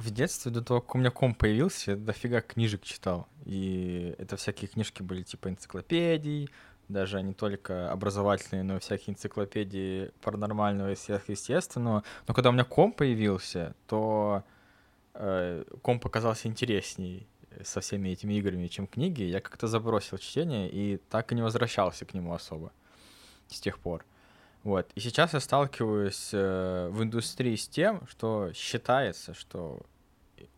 в детстве, до того, как у меня комп появился, я дофига книжек читал. И это всякие книжки были типа энциклопедий, даже не только образовательные, но и всякие энциклопедии паранормального и сверхъестественного. Но когда у меня комп появился, то э, комп оказался интересней со всеми этими играми, чем книги. Я как-то забросил чтение и так и не возвращался к нему особо с тех пор. Вот. И сейчас я сталкиваюсь э, в индустрии с тем, что считается, что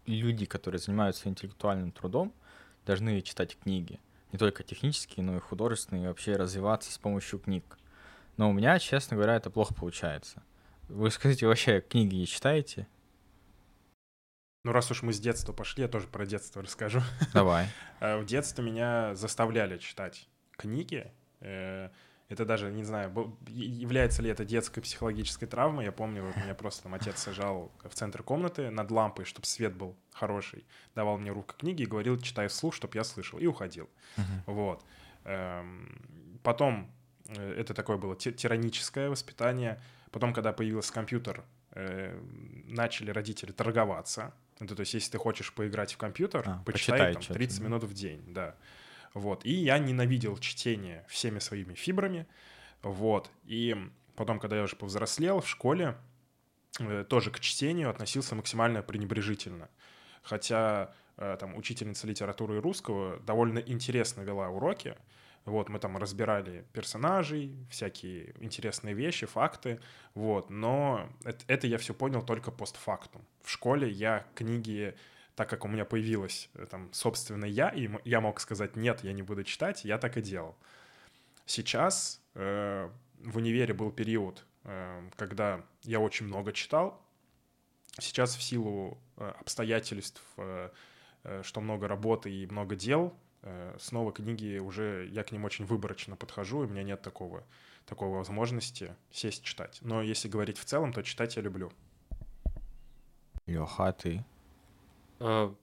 люди, которые занимаются интеллектуальным трудом, должны читать книги. Не только технические, но и художественные, и вообще развиваться с помощью книг. Но у меня, честно говоря, это плохо получается. Вы скажите, вообще книги читаете? Ну, раз уж мы с детства пошли, я тоже про детство расскажу. Давай. Э, в детстве меня заставляли читать книги. Это даже, не знаю, является ли это детской психологической травмой. Я помню, вот меня просто там отец сажал в центр комнаты над лампой, чтобы свет был хороший, давал мне руку книги и говорил, читай вслух, чтобы я слышал, и уходил. Uh-huh. Вот. Эм, потом э, это такое было тираническое воспитание. Потом, когда появился компьютер, э, начали родители торговаться. Это, то есть, если ты хочешь поиграть в компьютер, а, почитай, почитай там, 30 минут в день, да. Вот. И я ненавидел чтение всеми своими фибрами. Вот. И потом, когда я уже повзрослел в школе, э, тоже к чтению относился максимально пренебрежительно. Хотя э, там учительница литературы и русского довольно интересно вела уроки. Вот, мы там разбирали персонажей, всякие интересные вещи, факты, вот, но это, это я все понял только постфактум. В школе я книги так как у меня появилась э, там собственно я, и я мог сказать нет, я не буду читать, я так и делал. Сейчас э, в универе был период, э, когда я очень много читал. Сейчас в силу э, обстоятельств, э, э, что много работы и много дел, э, снова книги уже я к ним очень выборочно подхожу, и у меня нет такого такой возможности сесть читать. Но если говорить в целом, то читать я люблю. Леха, а ты? А,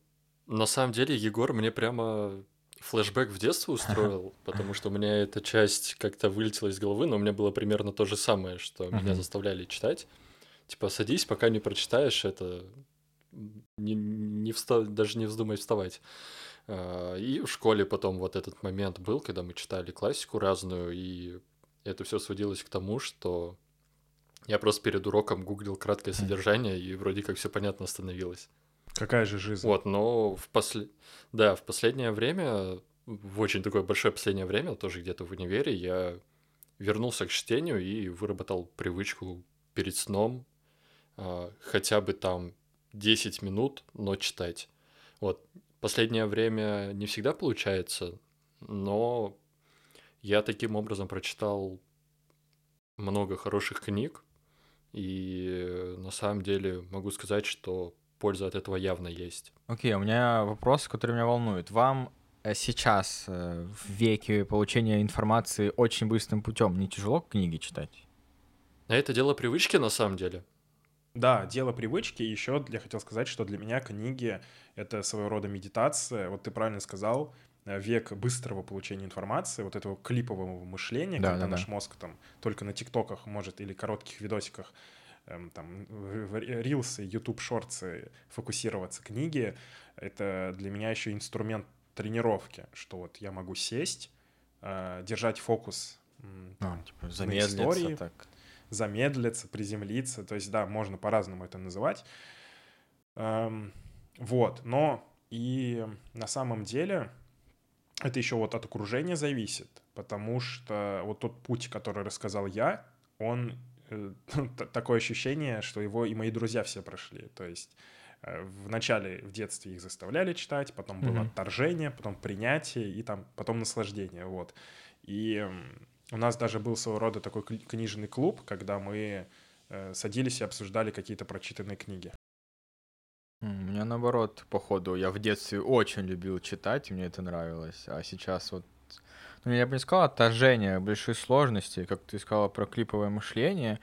на самом деле, Егор мне прямо флешбэк в детство устроил, потому что у меня эта часть как-то вылетела из головы, но у меня было примерно то же самое, что меня заставляли читать. Типа, садись, пока не прочитаешь, это не, не вста... даже не вздумай вставать. А, и в школе потом вот этот момент был, когда мы читали классику разную, и это все сводилось к тому, что я просто перед уроком гуглил краткое содержание, и вроде как все понятно становилось. Какая же жизнь? Вот, но в после... да, в последнее время, в очень такое большое последнее время, тоже где-то в универе, я вернулся к чтению и выработал привычку перед сном э, хотя бы там 10 минут, но читать. Вот, последнее время не всегда получается, но я таким образом прочитал много хороших книг, и на самом деле могу сказать, что польза от этого явно есть. Окей, okay, у меня вопрос, который меня волнует. Вам э, сейчас, э, в веке получения информации очень быстрым путем, не тяжело книги читать? А это дело привычки на самом деле. Да, дело привычки. Еще я хотел сказать, что для меня книги — это своего рода медитация. Вот ты правильно сказал, э, век быстрого получения информации, вот этого клипового мышления, да, когда да, наш да. мозг там только на тиктоках может или коротких видосиках там, рилсы, YouTube шорты фокусироваться, книги, это для меня еще инструмент тренировки, что вот я могу сесть, э, держать фокус а, типа, замедлиться на истории, так. замедлиться, приземлиться, то есть, да, можно по-разному это называть. Эм, вот, но и на самом деле это еще вот от окружения зависит, потому что вот тот путь, который рассказал я, он такое ощущение, что его и мои друзья все прошли. То есть э, в начале в детстве их заставляли читать, потом было mm-hmm. отторжение, потом принятие и там потом наслаждение, вот. И у нас даже был своего рода такой книжный клуб, когда мы э, садились и обсуждали какие-то прочитанные книги. У меня наоборот, походу, я в детстве очень любил читать, мне это нравилось, а сейчас вот ну, я бы не сказал отторжение, большие сложности, как ты сказала про клиповое мышление.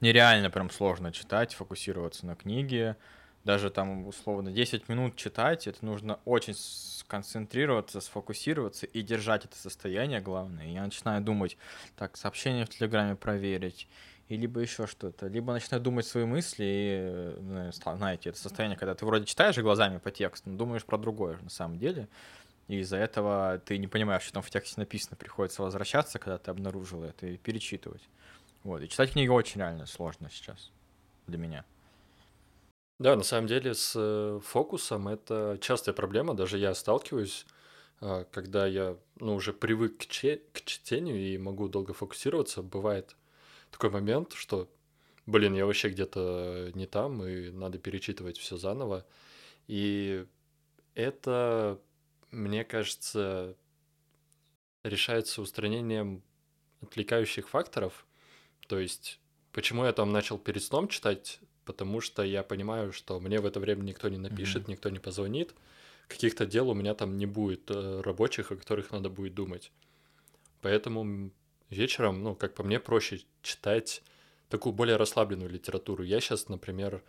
Нереально прям сложно читать, фокусироваться на книге. Даже там, условно, 10 минут читать, это нужно очень сконцентрироваться, сфокусироваться и держать это состояние, главное. И я начинаю думать, так, сообщение в Телеграме проверить, и либо еще что-то. Либо начинаю думать свои мысли, и, ну, знаете, это состояние, когда ты вроде читаешь глазами по тексту, но думаешь про другое на самом деле. И из-за этого ты не понимаешь, что там в тексте написано, приходится возвращаться, когда ты обнаружил это, и перечитывать. Вот. И читать книги очень реально сложно сейчас для меня. Да, на самом деле с э, фокусом это частая проблема, даже я сталкиваюсь, а, когда я ну, уже привык к, че- к чтению и могу долго фокусироваться, бывает такой момент, что, блин, я вообще где-то не там, и надо перечитывать все заново. И это, мне кажется, решается устранением отвлекающих факторов. То есть, почему я там начал перед сном читать? Потому что я понимаю, что мне в это время никто не напишет, mm-hmm. никто не позвонит. Каких-то дел у меня там не будет э, рабочих, о которых надо будет думать. Поэтому вечером, ну, как по мне, проще читать такую более расслабленную литературу. Я сейчас, например,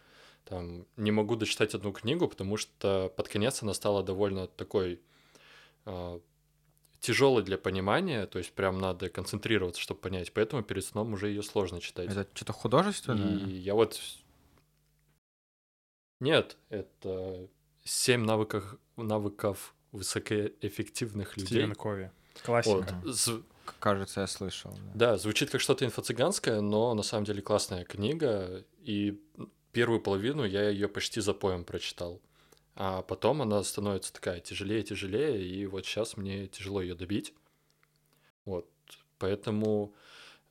там не могу дочитать одну книгу, потому что под конец она стала довольно такой э, тяжелой для понимания, то есть прям надо концентрироваться, чтобы понять. Поэтому перед сном уже ее сложно читать. Это что-то художественное? И я вот нет, это семь навыков навыков высокоэффективных людей. Стивен Кови. Классика. Вот. Зв... Кажется, я слышал. Да. да, звучит как что-то инфо-цыганское, но на самом деле классная книга. И первую половину я ее почти за поем прочитал. А потом она становится такая тяжелее, тяжелее, и вот сейчас мне тяжело ее добить. Вот, поэтому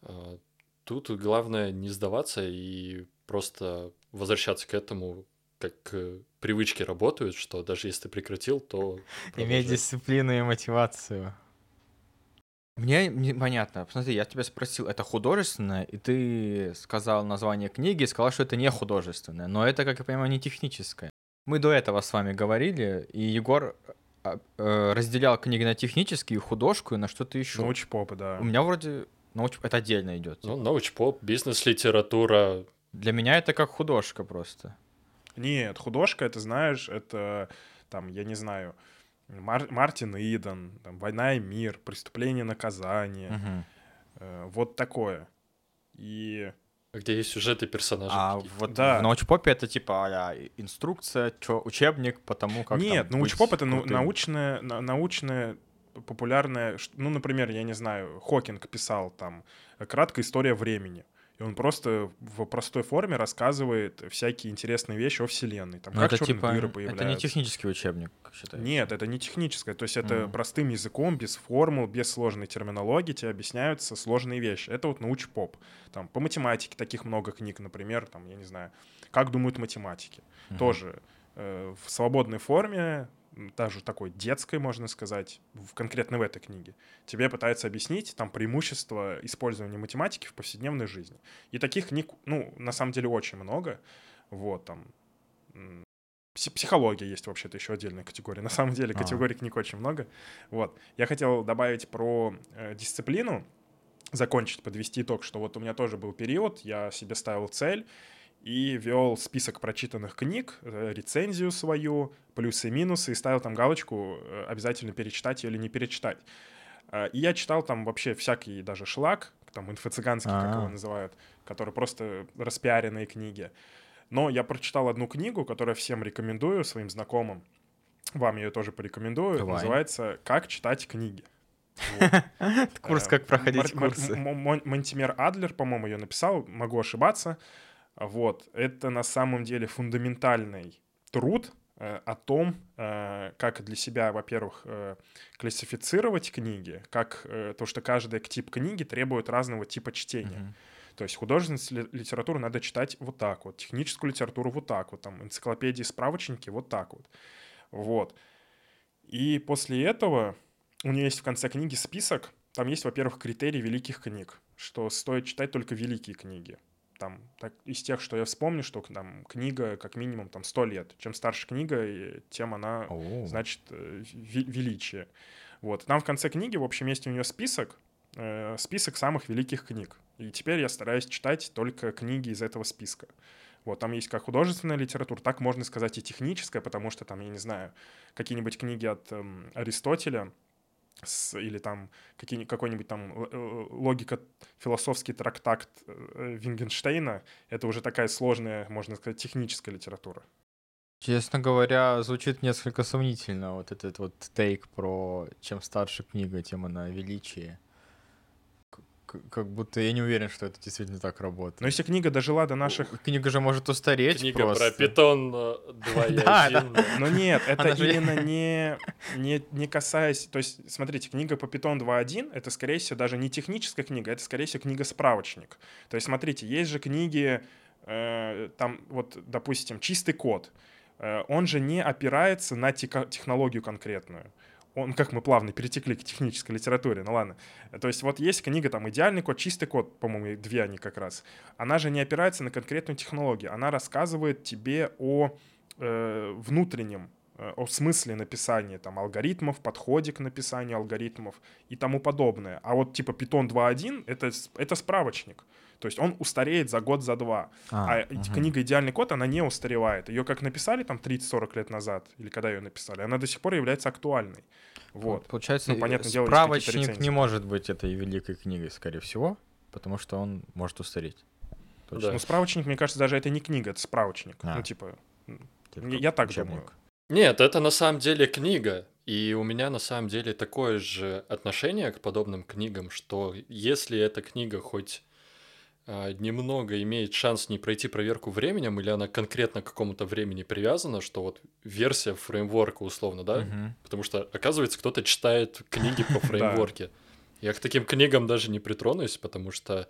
э, тут главное не сдаваться и просто возвращаться к этому, как э, привычки работают, что даже если ты прекратил, то... Иметь дисциплину и мотивацию. Мне непонятно. Посмотри, я тебя спросил, это художественное, и ты сказал название книги и сказал, что это не художественное. Но это, как я понимаю, не техническое. Мы до этого с вами говорили, и Егор а, э, разделял книги на технические, художку и на что-то еще. Научпоп, да. У меня вроде науч... это отдельно идет. Ну, научпоп, бизнес-литература. Для меня это как художка просто. Нет, художка, это знаешь, это там, я не знаю, Мар- Мартин Иден, там, «Война и мир», «Преступление и наказание», угу. э, вот такое. И... Где есть сюжеты персонажей. А вот да. в научпопе это типа а инструкция, чё, учебник по тому, как Нет, научпоп — это крутым. научная, научная популярная, ну, например, я не знаю, Хокинг писал там «Краткая история времени». И он просто в простой форме рассказывает всякие интересные вещи о Вселенной. Там, Но как это типа, дыры появляются. Это не технический учебник, считаешь? Нет, это не техническое. То есть это mm. простым языком, без формул, без сложной терминологии тебе объясняются сложные вещи. Это вот науч-поп. Там по математике таких много книг, например, там, я не знаю, «Как думают математики». Mm-hmm. Тоже э, в свободной форме даже такой детской, можно сказать, в, конкретно в этой книге, тебе пытаются объяснить там преимущества использования математики в повседневной жизни. И таких книг, ну, на самом деле очень много. Вот, там, психология есть вообще-то еще отдельная категория. На самом деле категорий книг очень много. Вот. Я хотел добавить про э, дисциплину, закончить, подвести итог, что вот у меня тоже был период, я себе ставил цель, и вел список прочитанных книг, э, рецензию свою, плюсы и минусы, и ставил там галочку э, обязательно перечитать или не перечитать. Э, и я читал там вообще всякий даже шлак, там инфо-цыганский, как его называют, которые просто распиаренные книги. Но я прочитал одну книгу, которую всем рекомендую, своим знакомым. Вам ее тоже порекомендую. Давай. Называется «Как читать книги». Курс «Как проходить курсы». Монтимер Адлер, по-моему, ее написал, могу ошибаться. Вот. Это на самом деле фундаментальный труд э, о том, э, как для себя, во-первых, э, классифицировать книги, как то, что каждый тип книги требует разного типа чтения. Mm-hmm. То есть художественную литературу надо читать вот так вот, техническую литературу вот так вот, там энциклопедии, справочники вот так вот. Вот. И после этого у нее есть в конце книги список. Там есть, во-первых, критерии великих книг, что стоит читать только великие книги там, так, из тех, что я вспомню, что там книга как минимум там 100 лет. Чем старше книга, тем она, О. значит, э, величие. Вот. Там в конце книги, в общем, есть у нее список, э, список самых великих книг. И теперь я стараюсь читать только книги из этого списка. Вот, там есть как художественная литература, так можно сказать и техническая, потому что там, я не знаю, какие-нибудь книги от эм, Аристотеля, с, или там какой-нибудь там э, логика, философский трактат э, Вингенштейна, это уже такая сложная, можно сказать, техническая литература. Честно говоря, звучит несколько сомнительно вот этот вот тейк про чем старше книга, тем она величие как будто я не уверен, что это действительно так работает. Но если книга дожила до наших... Книга же может устареть Книга просто. про питон 2.1. Но нет, это именно не, не, не касаясь... То есть, смотрите, книга по питон 2.1 — это, скорее всего, даже не техническая книга, это, скорее всего, книга-справочник. То есть, смотрите, есть же книги, э, там, вот, допустим, чистый код. Э, он же не опирается на технологию конкретную он, как мы плавно перетекли к технической литературе, ну ладно. То есть вот есть книга там «Идеальный код», «Чистый код», по-моему, две они как раз. Она же не опирается на конкретную технологию, она рассказывает тебе о э, внутреннем, э, о смысле написания там алгоритмов, подходе к написанию алгоритмов и тому подобное. А вот типа Python 2.1 — это, это справочник. То есть он устареет за год, за два. А, а угу. книга «Идеальный код», она не устаревает. Ее как написали там 30-40 лет назад, или когда ее написали, она до сих пор является актуальной. Вот. Получается, ну, понятное дело, справочник не может быть этой великой книгой, скорее всего, потому что он может устареть. Да. Ну, справочник, мне кажется, даже это не книга, это справочник. А. Ну, типа, типа я так учебник. думаю. Нет, это на самом деле книга. И у меня на самом деле такое же отношение к подобным книгам, что если эта книга хоть немного имеет шанс не пройти проверку временем, или она конкретно к какому-то времени привязана, что вот версия фреймворка условно, да? Угу. Потому что, оказывается, кто-то читает книги по фреймворке. Я к таким книгам даже не притронусь, потому что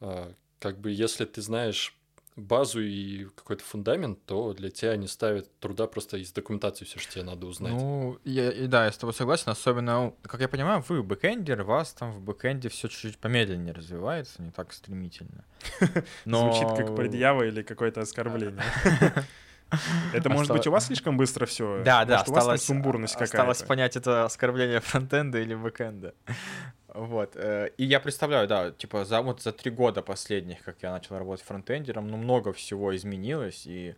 а, как бы если ты знаешь базу и какой-то фундамент, то для тебя не составит труда просто из документации все, что тебе надо узнать. Ну, я, и да, я с тобой согласен, особенно, как я понимаю, вы бэкэндер, у вас там в бэкэнде все чуть-чуть помедленнее развивается, не так стремительно. Но... Звучит как предъява или какое-то оскорбление. Это может быть у вас слишком быстро все? Да, да, осталось, сумбурность какая-то. Осталось понять, это оскорбление фронтенда или бэкэнда. Вот. Э, и я представляю, да, типа за вот за три года последних, как я начал работать фронтендером, ну много всего изменилось, и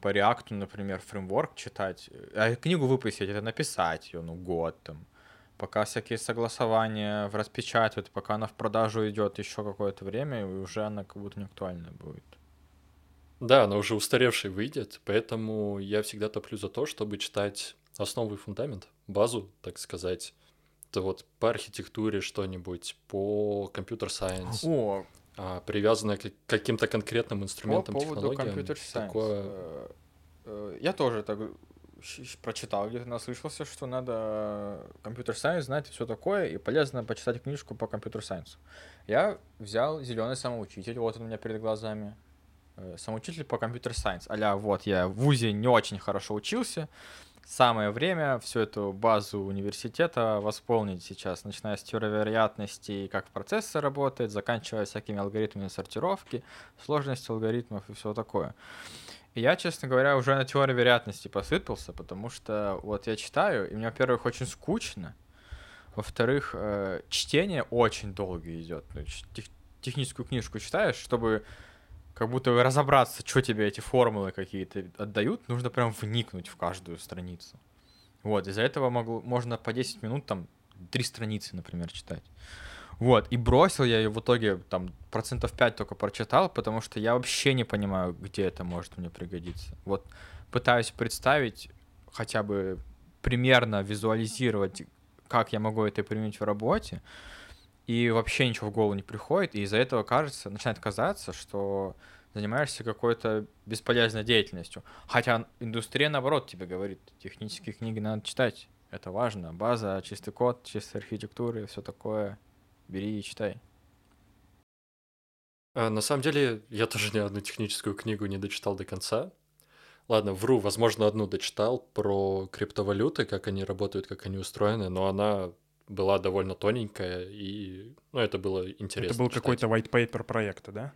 по реакту, например, фреймворк читать, а книгу выпустить, это написать ее, ну, год там. Пока всякие согласования распечатывают, пока она в продажу идет еще какое-то время, и уже она как будто не актуальна будет. Да, она уже устаревшей выйдет, поэтому я всегда топлю за то, чтобы читать основы и фундамент, базу, так сказать, это вот по архитектуре что-нибудь, по компьютер-сайенс. О, а, привязанное к каким-то конкретным инструментам, по поводу компьютер такое... Э, э, я тоже так прочитал, где-то наслышался, что надо компьютер-сайенс знать и все такое, и полезно почитать книжку по компьютер-сайенсу. Я взял зеленый самоучитель, вот он у меня перед глазами. Э, самоучитель по компьютер-сайенс. Аля, вот я в ВУЗе не очень хорошо учился, самое время всю эту базу университета восполнить сейчас, начиная с теории вероятности, как процессор работает, заканчивая всякими алгоритмами сортировки, сложностью алгоритмов и все такое. И я, честно говоря, уже на теории вероятности посыпался, потому что вот я читаю, и мне, во-первых, очень скучно, во-вторых, э, чтение очень долго идет. Тех, техническую книжку читаешь, чтобы как будто разобраться, что тебе эти формулы какие-то отдают, нужно прям вникнуть в каждую страницу. Вот, из-за этого могу, можно по 10 минут там три страницы, например, читать. Вот, и бросил я ее в итоге, там, процентов 5 только прочитал, потому что я вообще не понимаю, где это может мне пригодиться. Вот, пытаюсь представить, хотя бы примерно визуализировать, как я могу это применить в работе, и вообще ничего в голову не приходит, и из-за этого кажется, начинает казаться, что занимаешься какой-то бесполезной деятельностью. Хотя индустрия, наоборот, тебе говорит, технические книги надо читать, это важно, база, чистый код, чистая архитектура и все такое, бери и читай. А, на самом деле, я тоже ни одну техническую книгу не дочитал до конца. Ладно, вру, возможно, одну дочитал про криптовалюты, как они работают, как они устроены, но она была довольно тоненькая, и ну, это было интересно. Это был какой-то white paper проекта, да?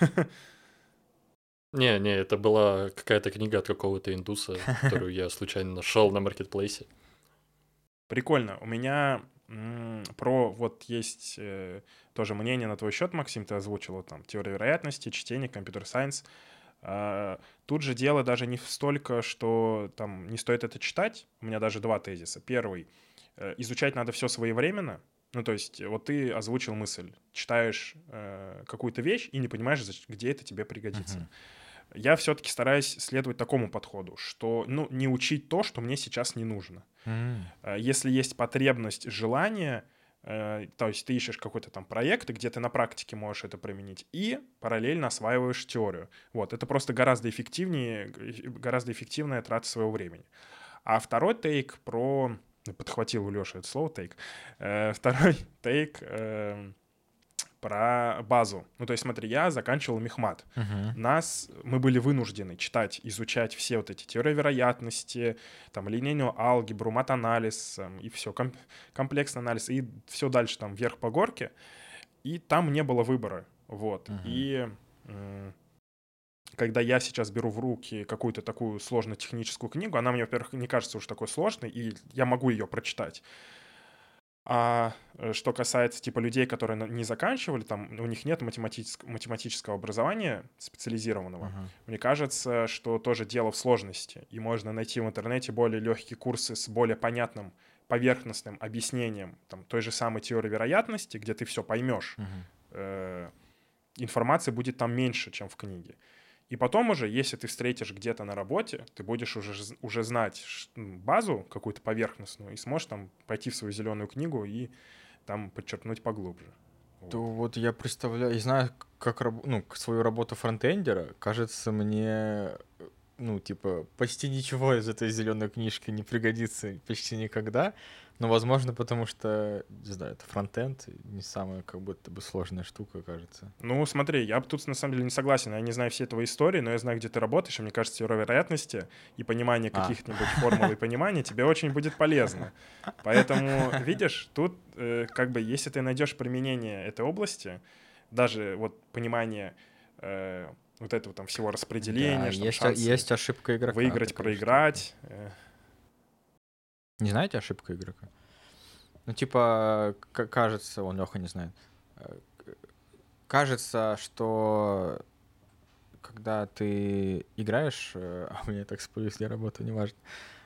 Не, не, это была какая-то книга от какого-то индуса, которую я случайно нашел на маркетплейсе. Прикольно. У меня про вот есть э, тоже мнение на твой счет, Максим, ты озвучил вот, там теория вероятности, чтение, компьютер-сайенс. А, тут же дело даже не столько, что там не стоит это читать. У меня даже два тезиса. Первый — изучать надо все своевременно. Ну, то есть, вот ты озвучил мысль, читаешь э, какую-то вещь и не понимаешь, где это тебе пригодится. Мгм. Я все-таки стараюсь следовать такому подходу, что, ну, не учить то, что мне сейчас не нужно. Э, Если есть потребность, желание, э, то есть ты ищешь какой-то там проект, где ты на практике можешь это применить, и параллельно осваиваешь теорию. Вот, это просто гораздо эффективнее, гораздо эффективная трата своего времени. А второй тейк про... Подхватил у Леши это слово тейк. Э, Второй тейк э, про базу. Ну, то есть смотри, я заканчивал мехмат Мгм. нас, мы были вынуждены читать, изучать все вот эти теории вероятности, там, линейную алгебру, мат-анализ эм, и все, комплексный анализ, и все дальше там вверх по горке, и там не было выбора, вот. Мгм. И м, когда я сейчас беру в руки какую-то такую сложную техническую книгу, она мне, во-первых, не кажется уж такой сложной, и я могу ее прочитать. А э, что касается типа людей, которые не заканчивали, там у них нет математического, математического образования специализированного, Мгм. мне кажется, что тоже дело в сложности. И можно найти в интернете более легкие курсы с более понятным поверхностным объяснением там, той же самой теории вероятности, где ты все поймешь. Мгм. Э, информации будет там меньше, чем в книге. И потом уже, если ты встретишь где-то на работе, ты будешь уже, уже знать базу какую-то поверхностную и сможешь там пойти в свою зеленую книгу и там подчеркнуть поглубже. То Вот. вот я представляю, я знаю, как ну, свою работу фронтендера, кажется мне, э, ну, типа, почти ничего из этой зеленой книжки не пригодится почти никогда. Но, возможно, потому что, не знаю, это фронтенд, не самая как будто бы сложная штука, кажется. Ну, смотри, я тут на самом деле не согласен. Я не знаю все твои истории, но я знаю, где ты работаешь, и мне кажется, теория вероятности и понимание А. каких-нибудь формул и понимания тебе очень будет полезно. Поэтому, видишь, тут э, как бы, если ты найдешь применение этой области, даже вот понимание э, вот этого там всего распределения, Да, что есть, шансы есть ошибка игрока. выиграть, проиграть. э, Не знаете ошибка игрока? Ну, типа, к- кажется, он Леха не знает. Э, Кажется, что когда ты играешь, э, а у меня так споюсь, я работаю, неважно.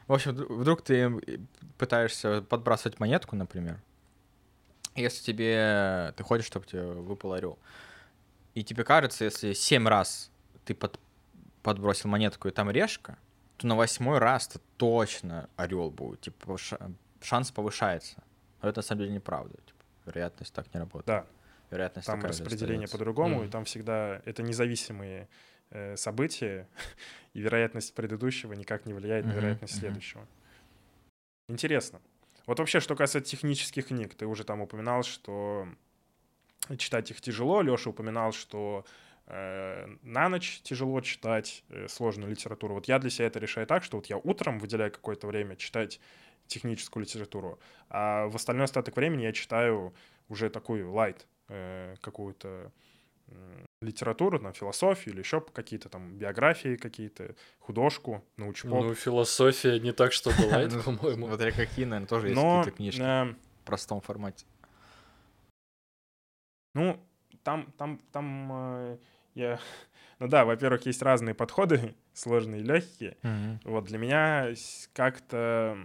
В общем, вд- вдруг ты пытаешься подбрасывать монетку, например. Если тебе... Ты хочешь, чтобы тебе выпал орел. И тебе кажется, если семь раз ты под- подбросил монетку, и там решка, то на восьмой раз то точно орел будет. Типа ша- шанс повышается. Но это на самом деле неправда. Типа, вероятность так не работает. Да, Вероятность там распределение по-другому, и Мгм. там всегда это независимые э, события, и вероятность предыдущего никак не влияет на Мгм, вероятность мгм. следующего. Интересно. Вот вообще, что касается технических книг, ты уже там упоминал, что читать их тяжело. Леша упоминал, что э, на ночь тяжело читать э, сложную литературу. Вот я для себя это решаю так, что вот я утром выделяю какое-то время читать техническую литературу, а в остальной остаток времени я читаю уже такую лайт, э, какую-то литературу, там, философию или еще какие-то там биографии какие-то, художку, научпоп. Ну, философия не так, что бывает, Ну, по-моему. Смотря какие, наверное, тоже есть какие-то книжки в простом формате. Ну, там, там, там э, я... Ну да, во-первых, есть разные подходы, сложные и легкие. Вот для меня как-то...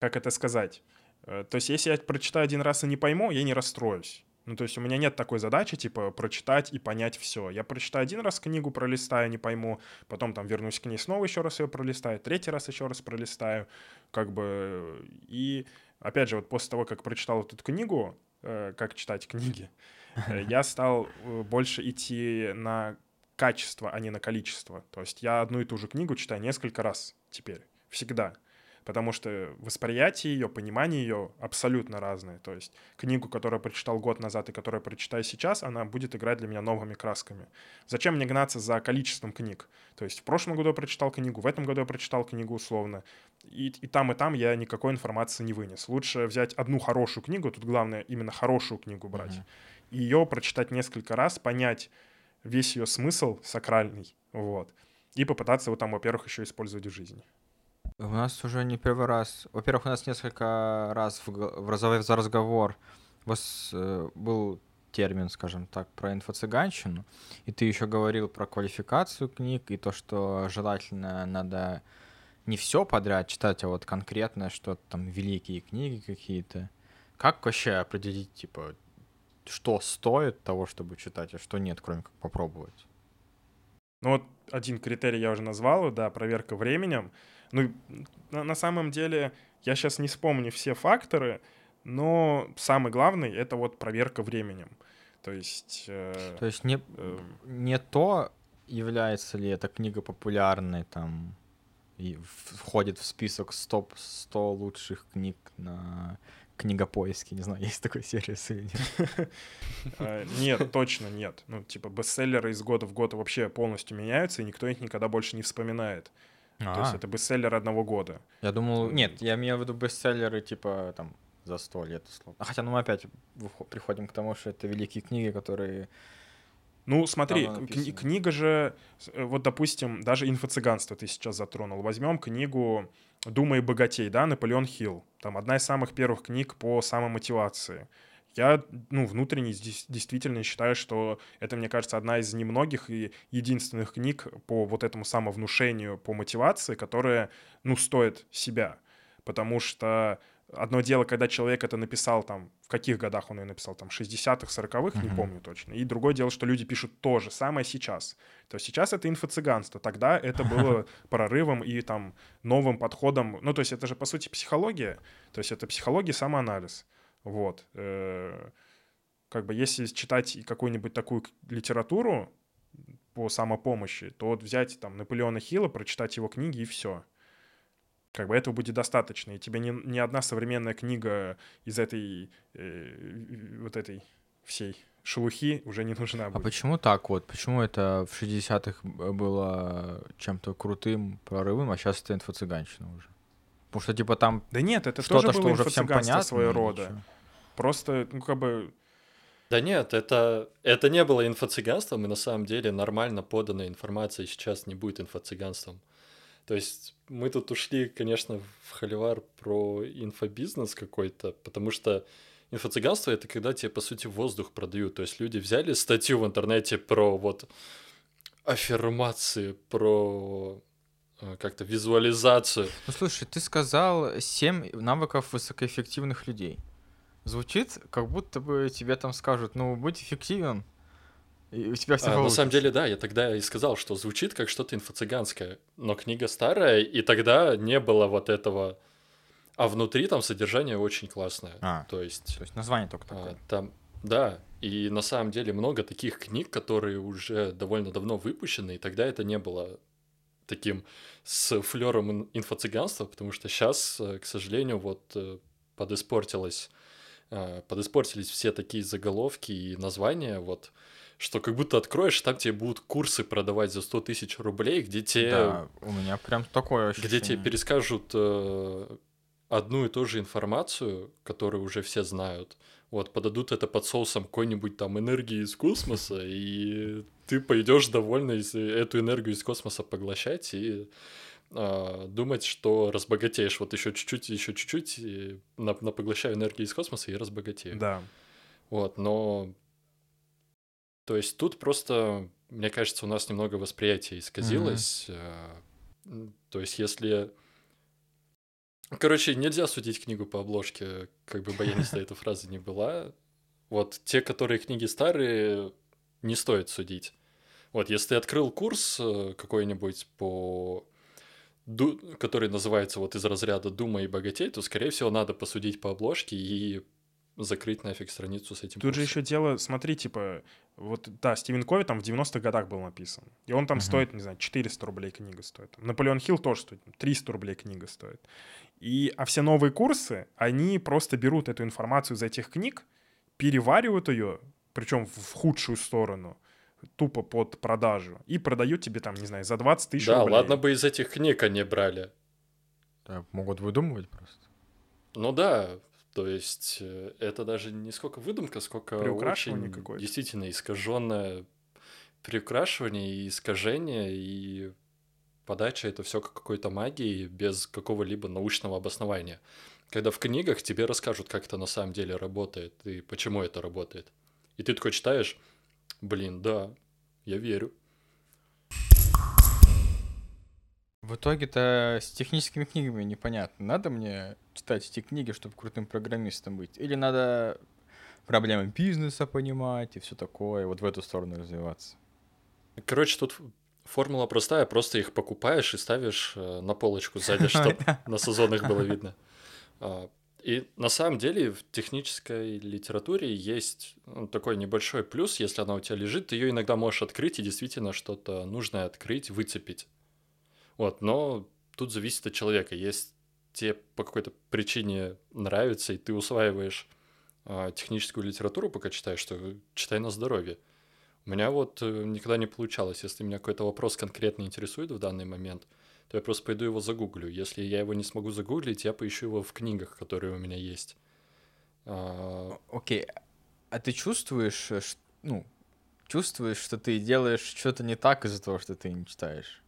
Как это сказать? Э, То есть если я прочитаю один раз и не пойму, я не расстроюсь. Ну, то есть у меня нет такой задачи, типа, прочитать и понять все. Я прочитаю один раз книгу, пролистаю, не пойму, потом там вернусь к ней снова еще раз ее пролистаю, третий раз еще раз пролистаю, как бы, и опять же, вот после того, как прочитал эту книгу, как читать книги, э, я стал э, больше идти на качество, а не на количество. То есть я одну и ту же книгу читаю несколько раз теперь, всегда. Потому что восприятие ее, понимание ее абсолютно разное. То есть книгу, которую я прочитал год назад и которую я прочитаю сейчас, она будет играть для меня новыми красками. Зачем мне гнаться за количеством книг? То есть в прошлом году я прочитал книгу, в этом году я прочитал книгу условно. И, и там, и там я никакой информации не вынес. Лучше взять одну хорошую книгу, тут главное именно хорошую книгу брать, Мгм. и ее прочитать несколько раз, понять весь ее смысл сакральный, вот, и попытаться его там, во-первых, еще использовать в жизни. У нас уже не первый раз. Во-первых, у нас несколько раз в, в за разговор вос- э, был термин, скажем так, про инфо-цыганщину. И ты еще говорил про квалификацию книг и то, что желательно надо не все подряд читать, а вот конкретное что-то там, великие книги какие-то. Как вообще определить, типа, что стоит того, чтобы читать, а что нет, кроме как попробовать? Ну вот один критерий я уже назвал, да, проверка временем. Ну, на, на самом деле, я сейчас не вспомню все факторы, но самый главный — это вот проверка временем. То есть... Э, то есть не, э, не то, является ли эта книга популярной, там, и входит в список стоп 100 лучших книг на книгопоиске, не знаю, есть такой сервис или нет? А, нет, точно нет. Ну, типа, бестселлеры из года в год вообще полностью меняются, и никто их никогда больше не вспоминает. То есть это бестселлер одного года. Я думал, нет, я имею в виду бестселлеры, типа, там, за сто лет условно. А хотя, ну, мы опять приходим к тому, что это великие книги, которые ну, смотри, кни- книга же, э, вот, допустим, даже инфо-цыганство ты сейчас затронул. Возьмем книгу «Думай богатей», да, Наполеон Хилл. Там одна из самых первых книг по самомотивации. Я, ну, внутренне действительно считаю, что это, мне кажется, одна из немногих и единственных книг по вот этому самовнушению, по мотивации, которая, ну, стоит себя. Потому что Одно дело, когда человек это написал там, в каких годах он ее написал, там, 60-х, 40-х, uh-huh. не помню точно. И другое дело, что люди пишут то же самое сейчас. То есть сейчас это инфо-цыганство, тогда это было прорывом и там новым подходом. Ну, то есть это же, по сути, психология. То есть это психология, самоанализ. Вот. Э, как бы если читать какую-нибудь такую литературу по самопомощи, то вот взять там Наполеона Хилла, прочитать его книги и все как бы этого будет достаточно, и тебе ни, ни одна современная книга из этой э, вот этой всей шелухи уже не нужна а будет. А почему так вот? Почему это в 60-х было чем-то крутым, прорывом, а сейчас это инфо-цыганщина уже? Потому что, типа, там Да нет, это тоже было что уже всем понятно, своего рода. Ничего. Просто, ну, как бы... Да нет, это, это не было инфо-цыганством, и на самом деле нормально поданная информация сейчас не будет инфо-цыганством. То есть мы тут ушли, конечно, в холивар про инфобизнес какой-то, потому что инфо-цыганство — это когда тебе, по сути, воздух продают. То есть люди взяли статью в интернете про вот аффирмации, про как-то визуализацию. Ну, слушай, ты сказал 7 навыков высокоэффективных людей. Звучит, как будто бы тебе там скажут, ну, будь эффективен, и у тебя все а, На самом деле, да, я тогда и сказал, что звучит как что-то инфо-цыганское, но книга старая, и тогда не было вот этого... А внутри там содержание очень классное. А, то есть... То есть название только а, такое. А, там, да, и на самом деле много таких книг, которые уже довольно давно выпущены, и тогда это не было таким с флером инфо-цыганства, потому что сейчас, э, к сожалению, вот э, подиспортилось, э, подиспортились все такие заголовки и названия, вот что как будто откроешь, там тебе будут курсы продавать за 100 тысяч рублей, где тебе... Да, у меня прям такое ощущение. Где тебе перескажут э, одну и ту же информацию, которую уже все знают. Вот, подадут это под соусом какой-нибудь там энергии из космоса, и ты пойдешь довольно эту энергию из космоса поглощать и э, думать, что разбогатеешь. Вот еще чуть-чуть, еще чуть-чуть, на, на поглощаю энергию из космоса и разбогатею. Да. Вот, но то есть тут просто, мне кажется, у нас немного восприятие исказилось. Mm-hmm. То есть если... Короче, нельзя судить книгу по обложке, как бы баяниста эта фраза не была. Вот те, которые книги старые, не стоит судить. Вот, если ты открыл курс э, какой-нибудь по который называется вот из разряда «Дума и богатей», то, скорее всего, надо посудить по обложке и закрыть нафиг страницу с этим. Тут курсом. же еще дело, смотри, типа, вот, да, Стивен Кови там в 90-х годах был написан. И он там uh-huh. стоит, не знаю, 400 рублей книга стоит. Наполеон Хилл тоже стоит, 300 рублей книга стоит. И, а все новые курсы, они просто берут эту информацию из этих книг, переваривают ее, причем в худшую сторону, тупо под продажу, и продают тебе там, не знаю, за 20 тысяч да, рублей. Да, ладно бы из этих книг они брали. Да, могут выдумывать просто. Ну да, то есть э, это даже не сколько выдумка, сколько очень действительно искаженное приукрашивание и искажение, и подача это все как какой-то магии без какого-либо научного обоснования. Когда в книгах тебе расскажут, как это на самом деле работает и почему это работает. И ты такой читаешь, блин, да, я верю. В итоге-то с техническими книгами непонятно. Надо мне читать эти книги, чтобы крутым программистом быть? Или надо проблемы бизнеса понимать и все такое, вот в эту сторону развиваться? Короче, тут формула простая, просто их покупаешь и ставишь э, на полочку сзади, чтобы на сезонах было видно. А, и на самом деле в технической литературе есть ну, такой небольшой плюс, если она у тебя лежит, ты ее иногда можешь открыть и действительно что-то нужное открыть, выцепить. Вот, но тут зависит от человека. Есть тебе по какой-то причине нравится, и ты усваиваешь э, техническую литературу, пока читаешь, что читай на здоровье. У меня вот э, никогда не получалось. Если меня какой-то вопрос конкретно интересует в данный момент, то я просто пойду его загуглю. Если я его не смогу загуглить, я поищу его в книгах, которые у меня есть. А, окей. Okay. А ты чувствуешь, э, ну, чувствуешь, что ты делаешь что-то не так из-за того, что ты не читаешь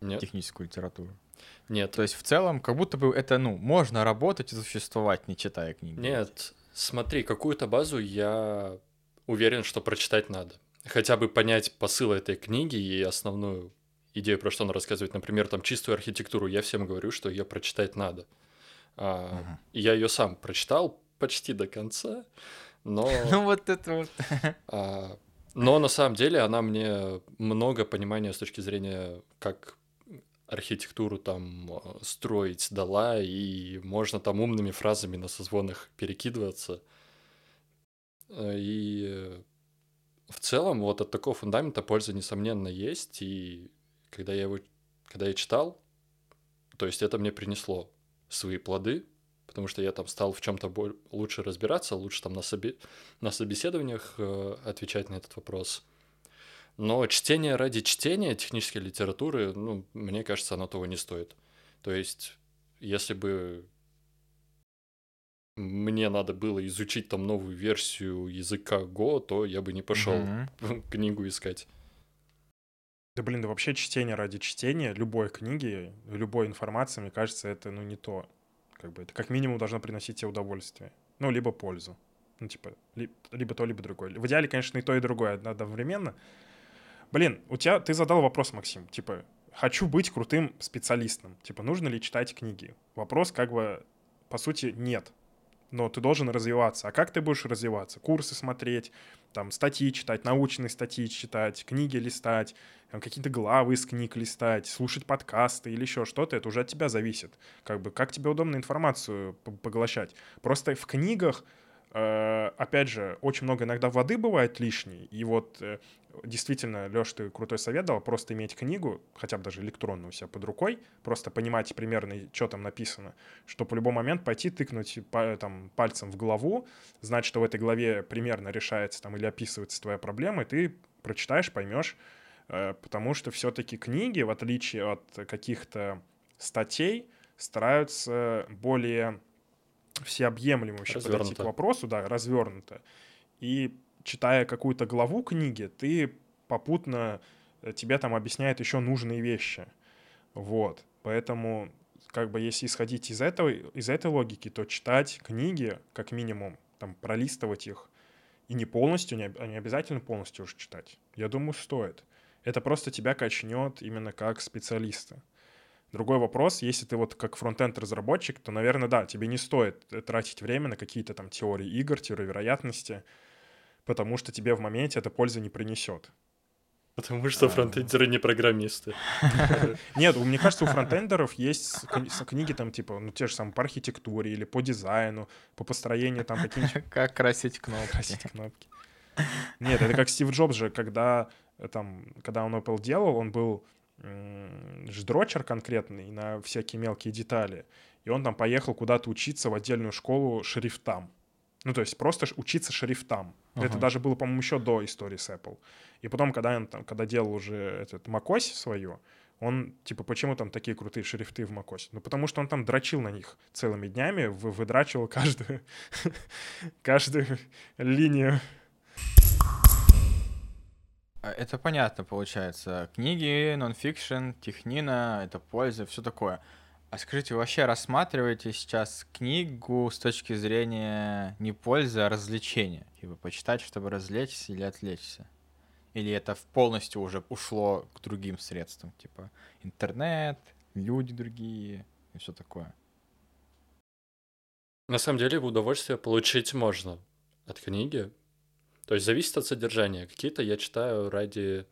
Нет. техническую литературу? Нет. То есть в целом, как будто бы это, ну, можно работать и существовать, не читая книги. Нет, смотри, какую-то базу я уверен, что прочитать надо. Хотя бы понять посыл этой книги и основную идею, про что она рассказывает. Например, там чистую архитектуру. Я всем говорю, что ее прочитать надо. А, угу. Я ее сам прочитал почти до конца, но... Ну вот это вот. А, но на самом деле она мне много понимания с точки зрения, как архитектуру там а, строить дала, и можно там умными фразами на созвонах перекидываться. Э, и в целом вот от такого фундамента польза, несомненно, есть, и когда я его, когда я читал, то есть это мне принесло свои плоды, потому что я там стал в чем-то лучше разбираться, лучше там на, соби... на собеседованиях э, отвечать на этот вопрос. Но чтение ради чтения технической литературы, ну, мне кажется, оно того не стоит. То есть, если бы мне надо было изучить там новую версию языка Go, то я бы не пошел mm-hmm. книгу искать. Да блин, да вообще чтение ради чтения любой книги, любой информации, мне кажется, это ну не то. Как бы это как минимум должно приносить тебе удовольствие. Ну, либо пользу. Ну, типа, ли, либо то, либо другое. В идеале, конечно, и то, и другое одновременно. Блин, у тебя, ты задал вопрос, Максим, типа, хочу быть крутым специалистом. Типа, нужно ли читать книги? Вопрос как бы, по сути, нет но ты должен развиваться. А как ты будешь развиваться? Курсы смотреть, там, статьи читать, научные статьи читать, книги листать, какие-то главы из книг листать, слушать подкасты или еще что-то, это уже от тебя зависит. Как бы, как тебе удобно информацию поглощать. Просто в книгах опять же, очень много иногда воды бывает лишней, и вот э, действительно, Леш, ты крутой совет дал, просто иметь книгу, хотя бы даже электронную у себя под рукой, просто понимать примерно, что там написано, чтобы в любой момент пойти тыкнуть там, пальцем в главу, знать, что в этой главе примерно решается там или описывается твоя проблема, и ты прочитаешь, поймешь, э, потому что все-таки книги, в отличие от каких-то статей, стараются более всеобъемлемо вообще подойти к вопросу, да, развернуто. И читая какую-то главу книги, ты попутно э, тебе там объясняет еще нужные вещи. Вот. Поэтому, как бы, если исходить из этого, из этой логики, то читать книги, как минимум, там, пролистывать их, и не полностью, не, не обязательно полностью уже читать. Я думаю, стоит. Это просто тебя качнет именно как специалиста. Другой вопрос, если ты вот как фронтенд разработчик, то, наверное, да, тебе не стоит тратить время на какие-то там теории игр, теории вероятности, потому что тебе в моменте это пользы не принесет. Потому что а. фронтендеры не программисты. Нет, мне кажется, у фронтендеров есть книги там типа, ну те же самые по архитектуре или по дизайну, по построению там каких-нибудь... Как красить кнопки. Красить кнопки. Нет, это как Стив Джобс же, когда э, там, когда он Apple делал, он был ждрочер конкретный на всякие мелкие детали. И он там поехал куда-то учиться в отдельную школу шрифтам. Ну, то есть просто учиться шрифтам. Ага. Это даже было, по-моему, еще до истории с Apple. И потом, когда он там, когда делал уже этот macOS свою, он, типа, почему там такие крутые шрифты в macOS? Ну, потому что он там дрочил на них целыми днями, выдрачивал каждую, каждую линию это понятно, получается. Книги, нонфикшн, технина, это польза, все такое. А скажите, вы вообще рассматриваете сейчас книгу с точки зрения не пользы, а развлечения? Типа почитать, чтобы развлечься или отвлечься? Или это полностью уже ушло к другим средствам, типа интернет, люди другие и все такое? На самом деле удовольствие получить можно от книги. То есть зависит от содержания. Какие-то я читаю ради,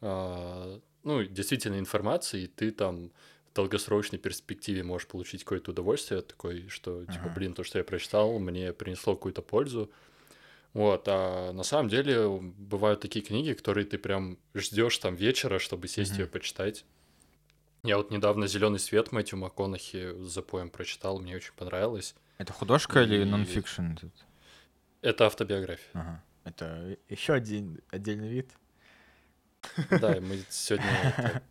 а, ну, действительно информации, и ты там в долгосрочной перспективе можешь получить какое-то удовольствие такое, что, типа, Ага. блин, то, что я прочитал, мне принесло какую-то пользу. Вот, а на самом деле бывают такие книги, которые ты прям ждешь там вечера, чтобы сесть Мгм. ее почитать. Я вот недавно Зеленый свет Мэтью МакКонахи с запоем прочитал, мне очень понравилось. Это художка или И- нонфикшн? тут? Это автобиография. Ага. Это еще один отдельный вид Да, и мы сегодня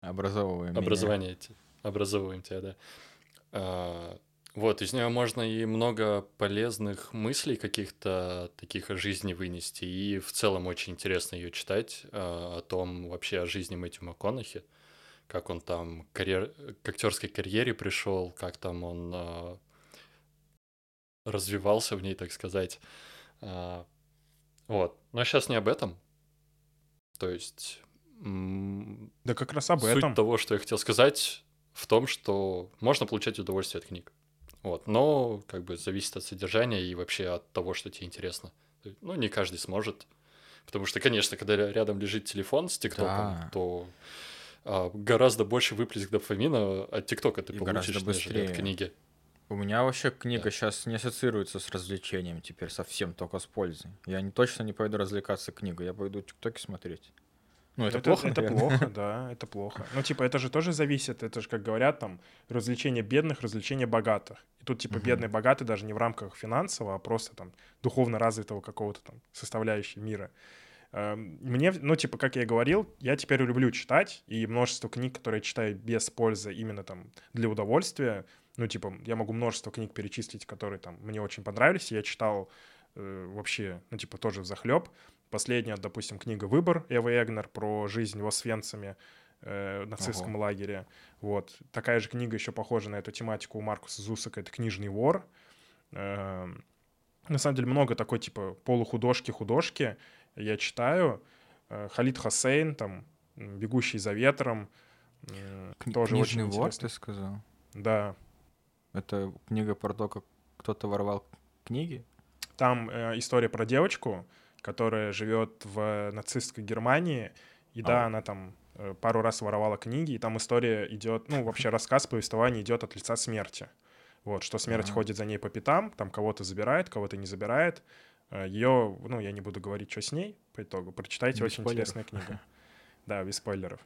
образовываем. образование эти- образовываем тебя, да. А, Вот, из нее можно и много полезных мыслей каких-то таких о жизни вынести. И в целом очень интересно ее читать а, о том вообще о жизни Мэтью МакКонахи, как он там карьер... к актерской карьере пришел, как там он а, развивался в ней, так сказать. А, Вот. Но сейчас не об этом. То есть Да как раз об Суть этом. того, что я хотел сказать, в том, что можно получать удовольствие от книг. Вот. Но как бы зависит от содержания и вообще от того, что тебе интересно. Ну, не каждый сможет. Потому что, конечно, когда ря- рядом лежит телефон с ТикТоком, Да. то а, гораздо больше выплеск дофамина от ТикТока ты И получишь, нежели от книги. У меня вообще книга Да. сейчас не ассоциируется с развлечением теперь совсем, только с пользой. Я не, точно не пойду развлекаться книгой, я пойду тиктоки смотреть. Ну, это, плохо, Это наверное. плохо, да, это плохо. Ну, типа, это же тоже зависит, это же, как говорят, там, развлечение бедных, развлечение богатых. И тут, типа, Мгм. бедный, богатый даже не в рамках финансового, а просто там духовно развитого какого-то там составляющей мира. Эм, Мне, ну, типа, как я и говорил, я теперь люблю читать, и множество книг, которые я читаю без пользы, именно там для удовольствия, ну, типа, я могу множество книг перечислить, которые там мне очень понравились, я читал э, вообще, ну, типа, тоже в захлеб. Последняя, допустим, книга «Выбор» Эвы Эгнер про жизнь в Освенциме, э, нацистском Ого. лагере. Вот. Такая же книга еще похожа на эту тематику у Маркуса Зусака, это «Книжный вор». Эм, На самом деле много такой, типа, полухудожки-художки я читаю. Э, Халид Хасейн, там, «Бегущий за ветром», м, Кни- тоже Книжный очень вор, интересно. ты сказал? Да, Это книга про то, как кто-то воровал книги? Там э, история про девочку, которая живет в нацистской Германии, и да, А. она там э, пару раз воровала книги, и там история идет, ну, вообще рассказ, повествование идет от лица смерти. Вот, что смерть Ага. ходит за ней по пятам, там кого-то забирает, кого-то не забирает. Ее, ну, я не буду говорить, что с ней по итогу. Прочитайте, Без очень спойлеров. интересная книга. Да, без спойлеров.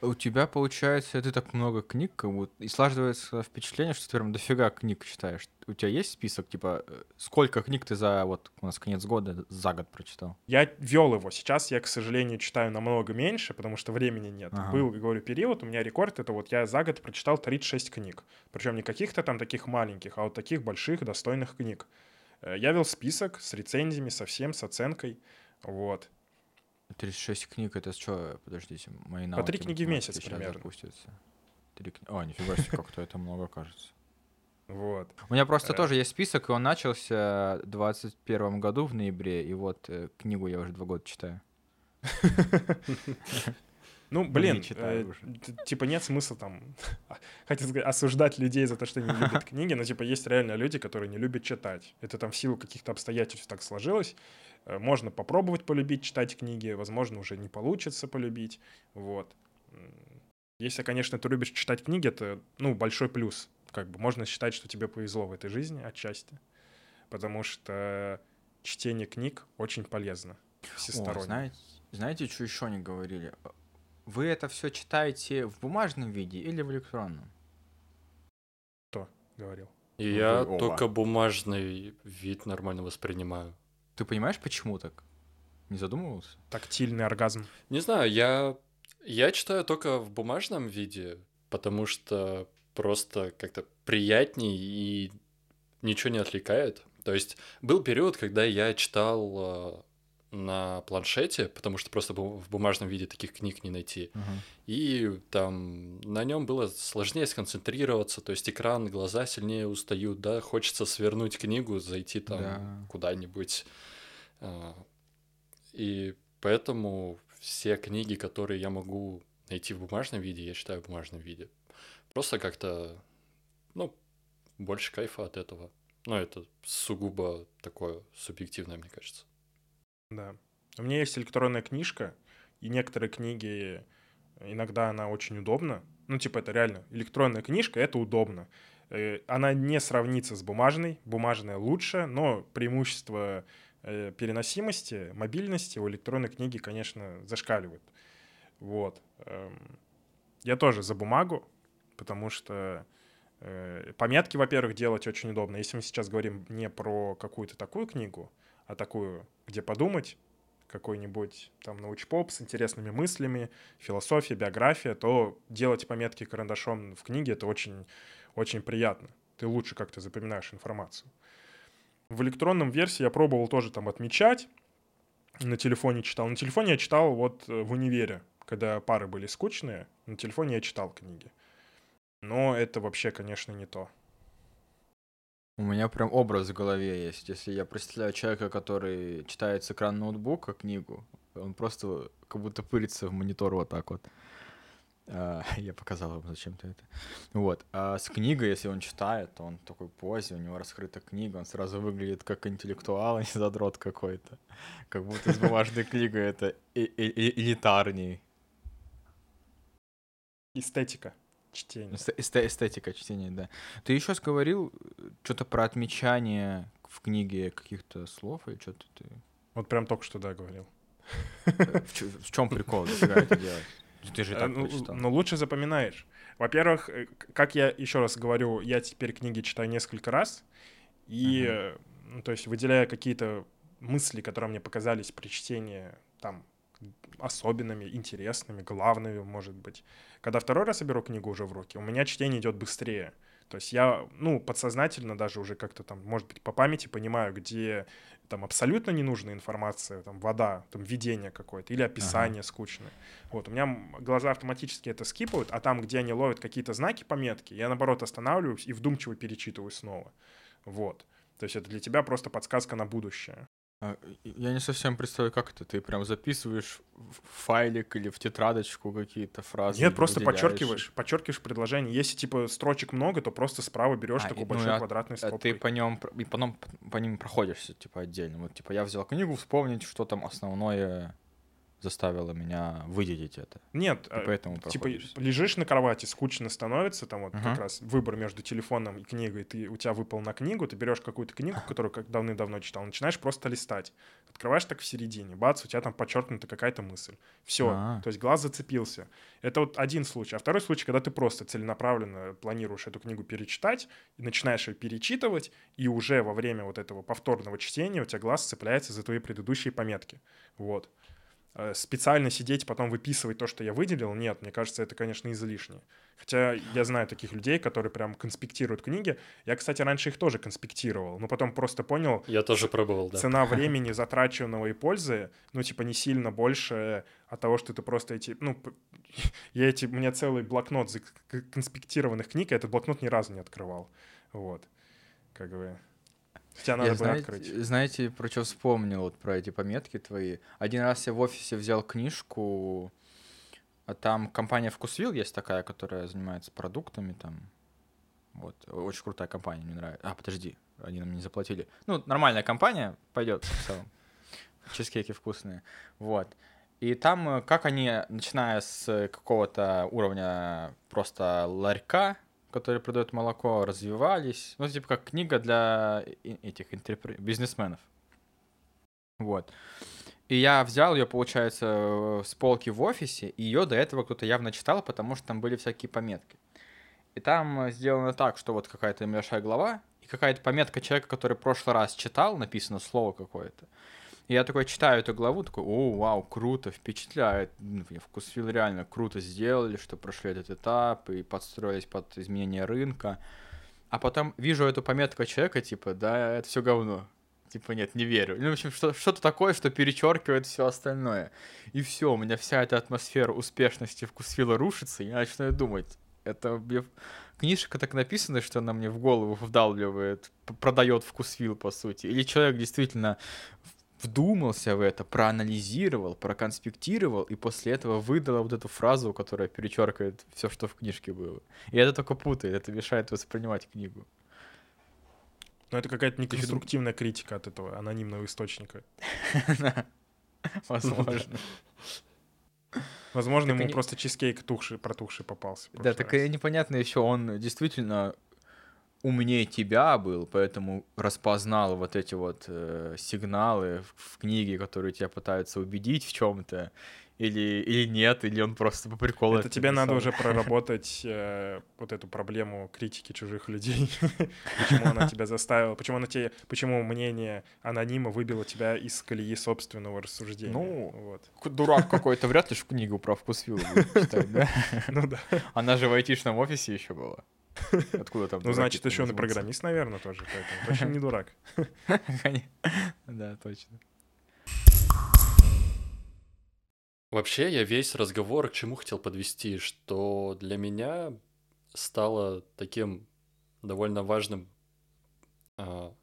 У тебя, получается, ты так много книг, как будто, и складывается впечатление, что ты прям дофига книг читаешь. У тебя есть список, типа, э, сколько книг ты за, вот, у нас конец года, за год прочитал? Я вел его. Сейчас я, к сожалению, читаю намного меньше, потому что времени нет. Ага. Был, говорю, период, у меня рекорд, это вот я за год прочитал 36 книг. Причем не каких-то там таких маленьких, а вот таких больших, достойных книг. Э, Я вел список с рецензиями, со всем, с оценкой. Вот. 36 книг, это что, подождите, мои По навыки три книги в месяц примерно. запустятся. Три кни- О, нифига себе, как-то это много кажется. Вот. У меня просто Э. тоже есть список, и он начался в 21 году в ноябре, и вот э, книгу я уже два года читаю. Ну, блин, не читаю э, типа нет смысла там, хотел сказать, осуждать людей за то, что они не любят книги, но типа есть реально люди, которые не любят читать. Это там в силу каких-то обстоятельств так сложилось. Э, Можно попробовать полюбить читать книги, возможно, уже не получится полюбить. Вот. Если, конечно, ты любишь читать книги, это, ну, большой плюс. Как бы можно считать, что тебе повезло в этой жизни отчасти. Потому что чтение книг очень полезно. О, Всесторонне. знаете, знаете, что еще не говорили? Вы это все читаете в бумажном виде или в электронном? говорил. И Ну, я вы оба. только бумажный вид нормально воспринимаю. Ты понимаешь, почему так? Не задумывался? Тактильный оргазм. Не знаю, я, я читаю только в бумажном виде, потому что просто как-то приятней и ничего не отвлекает. То есть был период, когда я читал э, на планшете, потому что просто в бумажном виде таких книг не найти. И там на нем было сложнее сконцентрироваться, то есть экран, глаза сильнее устают, да, хочется свернуть книгу, зайти там Да. куда-нибудь. а, И поэтому все книги, которые я могу найти в бумажном виде, я читаю в бумажном виде. Просто как-то, ну, больше кайфа от этого. Но это сугубо такое субъективное, мне кажется. Да. У меня есть электронная книжка, и некоторые книги, иногда она очень удобна. Ну, типа, это реально электронная книжка, это удобно. Э, она не сравнится с бумажной. Бумажная лучше, но преимущество э, переносимости, мобильности у электронной книги, конечно, зашкаливает. Вот. Эм, я тоже за бумагу, потому что э, пометки, во-первых, делать очень удобно. Если мы сейчас говорим не про какую-то такую книгу, а такую, где подумать, какой-нибудь там научпоп с интересными мыслями, философия, биография, то делать пометки карандашом в книге — это очень, очень приятно. Ты лучше как-то запоминаешь информацию. В электронном версии я пробовал тоже там отмечать, на телефоне читал. На телефоне я читал вот э, в универе, когда пары были скучные, на телефоне я читал книги. Но это вообще, конечно, не то. У меня прям образ в голове есть. Если я представляю человека, который читает с экрана ноутбука книгу, он просто как будто пырится в монитор вот так вот. А, я показал вам зачем-то это. Вот. А с книгой, если он читает, то он в такой позе, у него раскрыта книга, он сразу выглядит как интеллектуал, а не задрот какой-то. Как будто с бумажной книгой это элитарней. Эстетика чтения. Эсте- эстетика чтения, да. Ты еще говорил э, что-то про отмечание в книге каких-то слов или что-то ты... Вот прям только что, да, говорил. Э, в, чем прикол? Это делать? Ты же Э, так ну, прочитал. ну, лучше запоминаешь. Во-первых, как я еще раз говорю, я теперь книги читаю несколько раз, и, ну, то есть, выделяя какие-то мысли, которые мне показались при чтении, там, особенными, интересными, главными, может быть. Когда второй раз я беру книгу уже в руки, у меня чтение идет быстрее. То есть я, ну, подсознательно даже уже как-то там, может быть, по памяти понимаю, где там абсолютно ненужная информация, там вода, там видение какое-то или описание скучное. Вот, у меня глаза автоматически это скипают, а там, где они ловят какие-то знаки, пометки, я, наоборот, останавливаюсь и вдумчиво перечитываю снова. Вот. То есть это для тебя просто подсказка на будущее. А, Я не совсем представляю, как это. Ты прям записываешь в файлик или в тетрадочку какие-то фразы. Нет, просто выделяешь подчеркиваешь, подчеркиваешь предложение. Если, типа, строчек много, то просто справа берешь А, такой и- ну, большой а- квадратный А стопкой. ты по нем и потом по ним проходишься, типа, отдельно. Вот, типа, я взял книгу, вспомнить, что там основное заставило меня выделить это. Нет, И а, поэтому типа проходишься. лежишь на кровати, скучно становится, там вот Ага. как раз выбор между телефоном и книгой, ты, у тебя выпал на книгу, ты берешь какую-то книгу, которую как давным-давно читал, начинаешь просто листать. Открываешь так в середине, бац, у тебя там подчеркнута какая-то мысль. Все, А. то есть глаз зацепился. Это вот один случай. А второй случай, когда ты просто целенаправленно планируешь эту книгу перечитать, и начинаешь ее перечитывать, и уже во время вот этого повторного чтения у тебя глаз цепляется за твои предыдущие пометки. Вот. Э, Специально сидеть, потом выписывать то, что я выделил, нет, мне кажется, это, конечно, излишне. Хотя я знаю таких людей, которые прям конспектируют книги. Я, кстати, раньше их тоже конспектировал, но потом просто понял, Я тоже пробовал, да. цена времени, затраченного и пользы, ну, типа, не сильно больше от того, что ты просто эти... Ну, я эти... У меня целый блокнот конспектированных книг, я этот блокнот ни разу не открывал. Вот. Как бы... Хотя надо Я, бы знаете, открыть. знаете, про что вспомнил, вот про эти пометки твои. Один раз я в офисе взял книжку, а там компания Вкусвилл есть такая, которая занимается продуктами там. Вот, очень крутая компания, мне нравится. А, подожди, они нам не заплатили. Ну, нормальная компания, пойдет в целом. Чизкейки вкусные. Вот. И там, э, как они, начиная с какого-то уровня просто ларька, который продает молоко, развивались. Ну, типа как книга для этих интерпре- бизнесменов. Вот. И я взял ее, получается, э, с полки в офисе, и ее до этого кто-то явно читал, потому что там были всякие пометки. И там э, сделано так, что вот какая-то небольшая глава, и какая-то пометка человека, который в прошлый раз читал, написано слово какое-то. Я такой читаю эту главу, такой, о, вау, круто, впечатляет. Вкусвилл реально круто сделали, что прошли этот этап и подстроились под изменение рынка. А потом вижу эту пометку человека, типа, да, это все говно. Типа, нет, не верю. Ну, в общем, что- что-то такое, что перечеркивает все остальное. И все, у меня вся эта атмосфера успешности вкусвилла рушится, и я начинаю думать, это книжка так написана, что она мне в голову вдалбливает, продает вкусвилл, по сути. Или человек действительно вдумался в это, проанализировал, проконспектировал, и после этого выдал вот эту фразу, которая перечеркивает все, что в книжке было. И это только путает, это мешает воспринимать книгу. Но это какая-то неконструктивная критика от этого анонимного источника. Возможно. Возможно, ему просто чизкейк тухший, протухший попался. Да, так непонятно еще, он действительно умнее тебя был, поэтому распознал вот эти вот э, сигналы в, в книге, которые тебя пытаются убедить в чем-то, или, или нет, или он просто по приколу. Это тебе надо уже проработать э, вот эту проблему критики чужих людей. Почему она тебя заставила, почему она тебе, почему мнение анонима выбило тебя из колеи собственного рассуждения. Ну, вот. Дурак какой-то, вряд ли ж книгу про вкус вилла будет читать, да? Ну да. Она же в айтишном офисе еще была. Откуда там Ну, значит, еще он и программист, наверное, тоже, поэтому точно не дурак. Да, точно. Вообще, я весь разговор к чему хотел подвести, что для меня стало таким довольно важным а,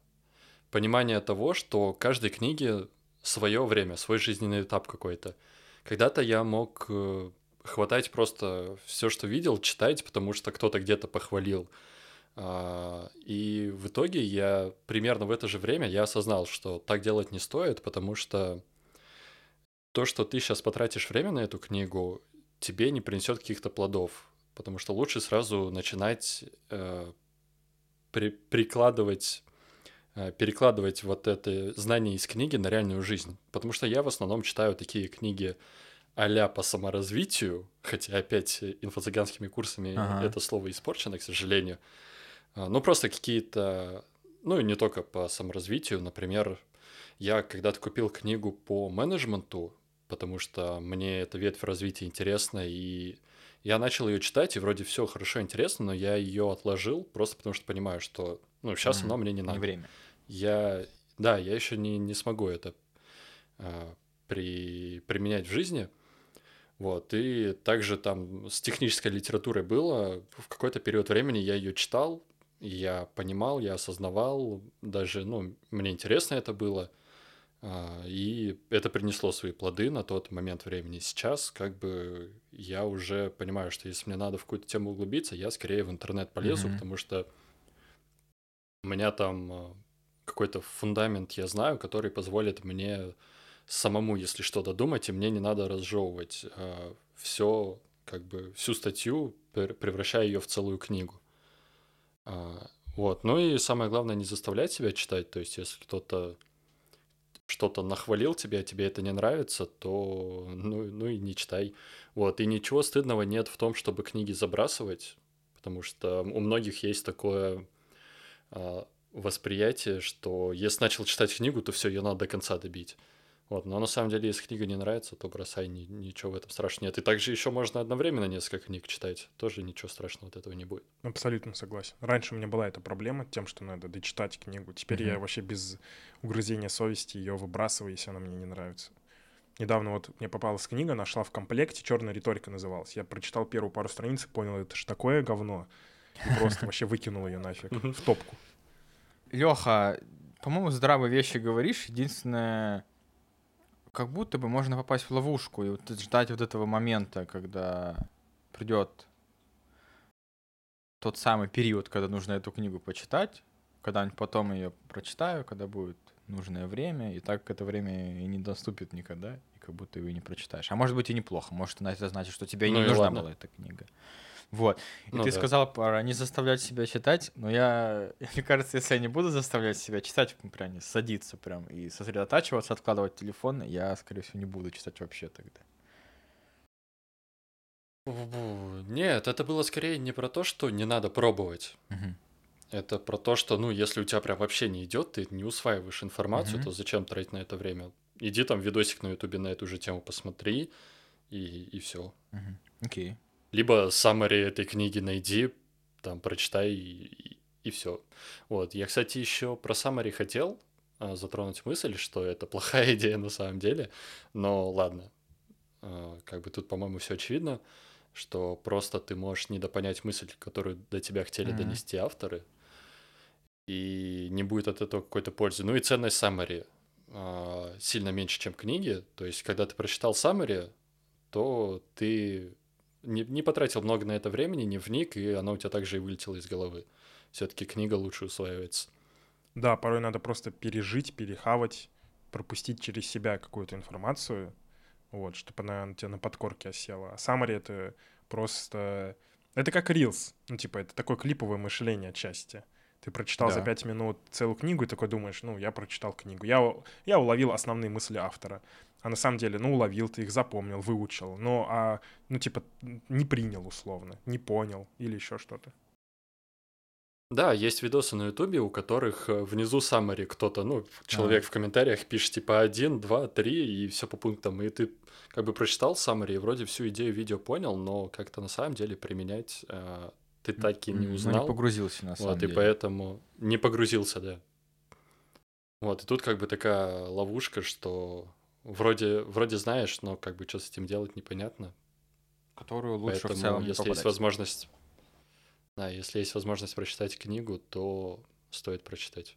понимание того, что каждой книге свое время, свой жизненный этап какой-то. Когда-то я мог э, хватать просто все, что видел, читать, потому что кто-то где-то похвалил. А, И в итоге я примерно в это же время я осознал, что так делать не стоит, потому что то, что ты сейчас потратишь время на эту книгу, тебе не принесет каких-то плодов. Потому что лучше сразу начинать э, при- прикладывать, э, перекладывать вот это знание из книги на реальную жизнь. Потому что я в основном читаю такие книги а по саморазвитию, хотя опять э, инфо-цыганскими курсами Ага. это слово испорчено, к сожалению. А, Ну, просто какие-то, ну и не только по саморазвитию, например, я когда-то купил книгу по менеджменту, потому что мне эта ветвь развития интересна, и я начал ее читать, и вроде все хорошо, интересно, но я ее отложил просто потому что понимаю, что, ну, сейчас Мгм. оно мне не Не надо. время. Я, да, я еще не, не смогу это а, при, применять в жизни. Вот, и также там с технической литературой было, в какой-то период времени я ее читал, я понимал, я осознавал, даже, ну, мне интересно это было, а, и это принесло свои плоды на тот момент времени. Сейчас как бы я уже понимаю, что если мне надо в какую-то тему углубиться, я скорее в интернет полезу, Мгм. потому что у меня там а, какой-то фундамент я знаю, который позволит мне самому, если что, додумать, и мне не надо разжевывать все, как бы всю статью, превращая ее в целую книгу. А, Вот. Ну и самое главное, не заставлять себя читать. То есть, если кто-то что-то нахвалил тебе, а тебе это не нравится, то ну, ну и не читай. Вот. И ничего стыдного нет в том, чтобы книги забрасывать, потому что у многих есть такое а, восприятие, что если начал читать книгу, то все, ее надо до конца добить. Вот, но на самом деле, если книга не нравится, то бросай, ни- ничего в этом страшного нет. И также еще можно одновременно несколько книг читать, тоже ничего страшного от этого не будет. Абсолютно согласен. Раньше у меня была эта проблема тем, что надо дочитать книгу. Теперь я Мгм. вообще без угрызения совести ее выбрасываю, если она мне не нравится. Недавно вот мне попалась книга, нашла в комплекте, черная риторика называлась. Я прочитал первую пару страниц и понял, это ж такое говно. И просто вообще выкинул ее нафиг в топку. Леха, по-моему, здравые вещи говоришь. Единственное, как будто бы можно попасть в ловушку и вот ждать вот этого момента, когда придет тот самый период, когда нужно эту книгу почитать, когда-нибудь потом ее прочитаю, когда будет нужное время, и так это время и не доступит никогда, и как будто его и не прочитаешь. А может быть и неплохо, может это значит, что тебе Ну не нужна ладно. была эта книга. Вот. И Ну ты да. сказал про не заставлять себя читать, но я, мне кажется, если я не буду заставлять себя читать, прям не садиться прям и сосредотачиваться, откладывать телефон, я, скорее всего, не буду читать вообще тогда. Нет, это было скорее не про то, что не надо пробовать. Это про то, что, ну, если у тебя прям вообще не идет, ты не усваиваешь информацию, Мгм. то зачем тратить на это время? Иди там видосик на ютубе на эту же тему посмотри, и, и все. Окей. Либо summary этой книги найди, там прочитай и, все. Вот. Я, кстати, еще про summary хотел а, затронуть мысль, что это плохая идея на самом деле, но ладно. А, как бы тут, по-моему, все очевидно, что просто ты можешь недопонять мысль, которую до тебя хотели Мгм. донести авторы, и не будет от этого какой-то пользы. Ну и ценность а, сильно меньше, чем книги. То есть, когда ты прочитал summary, то ты не, не потратил много на это времени, не вник, и оно у тебя также и вылетело из головы. Все-таки книга лучше усваивается. Да, порой надо просто пережить, перехавать, пропустить через себя какую-то информацию, вот, чтобы она у тебя на подкорке осела. А summary — это просто... Это как Reels. Ну, типа, это такое клиповое мышление отчасти. Ты прочитал Да. за пять минут целую книгу и такой думаешь, ну, я прочитал книгу. Я, я уловил основные мысли автора. А на самом деле, ну, уловил, ты их запомнил, выучил. Ну, а, ну, типа, не принял условно, не понял или еще что-то. Да, есть видосы на Ютубе, у которых э, внизу summary кто-то, ну, человек в комментариях пишет типа один, два, три и все по пунктам. И ты как бы прочитал summary и вроде всю идею видео понял, но как-то на самом деле применять э, ты так и не М, ну, узнал. не погрузился, на самом Вот, и деле. поэтому не погрузился, да. Вот, и тут как бы такая ловушка, что вроде, вроде знаешь, но как бы что с этим делать непонятно. Которую лучше Поэтому, в целом если есть попадать. возможность, да, если есть возможность прочитать книгу, то стоит прочитать.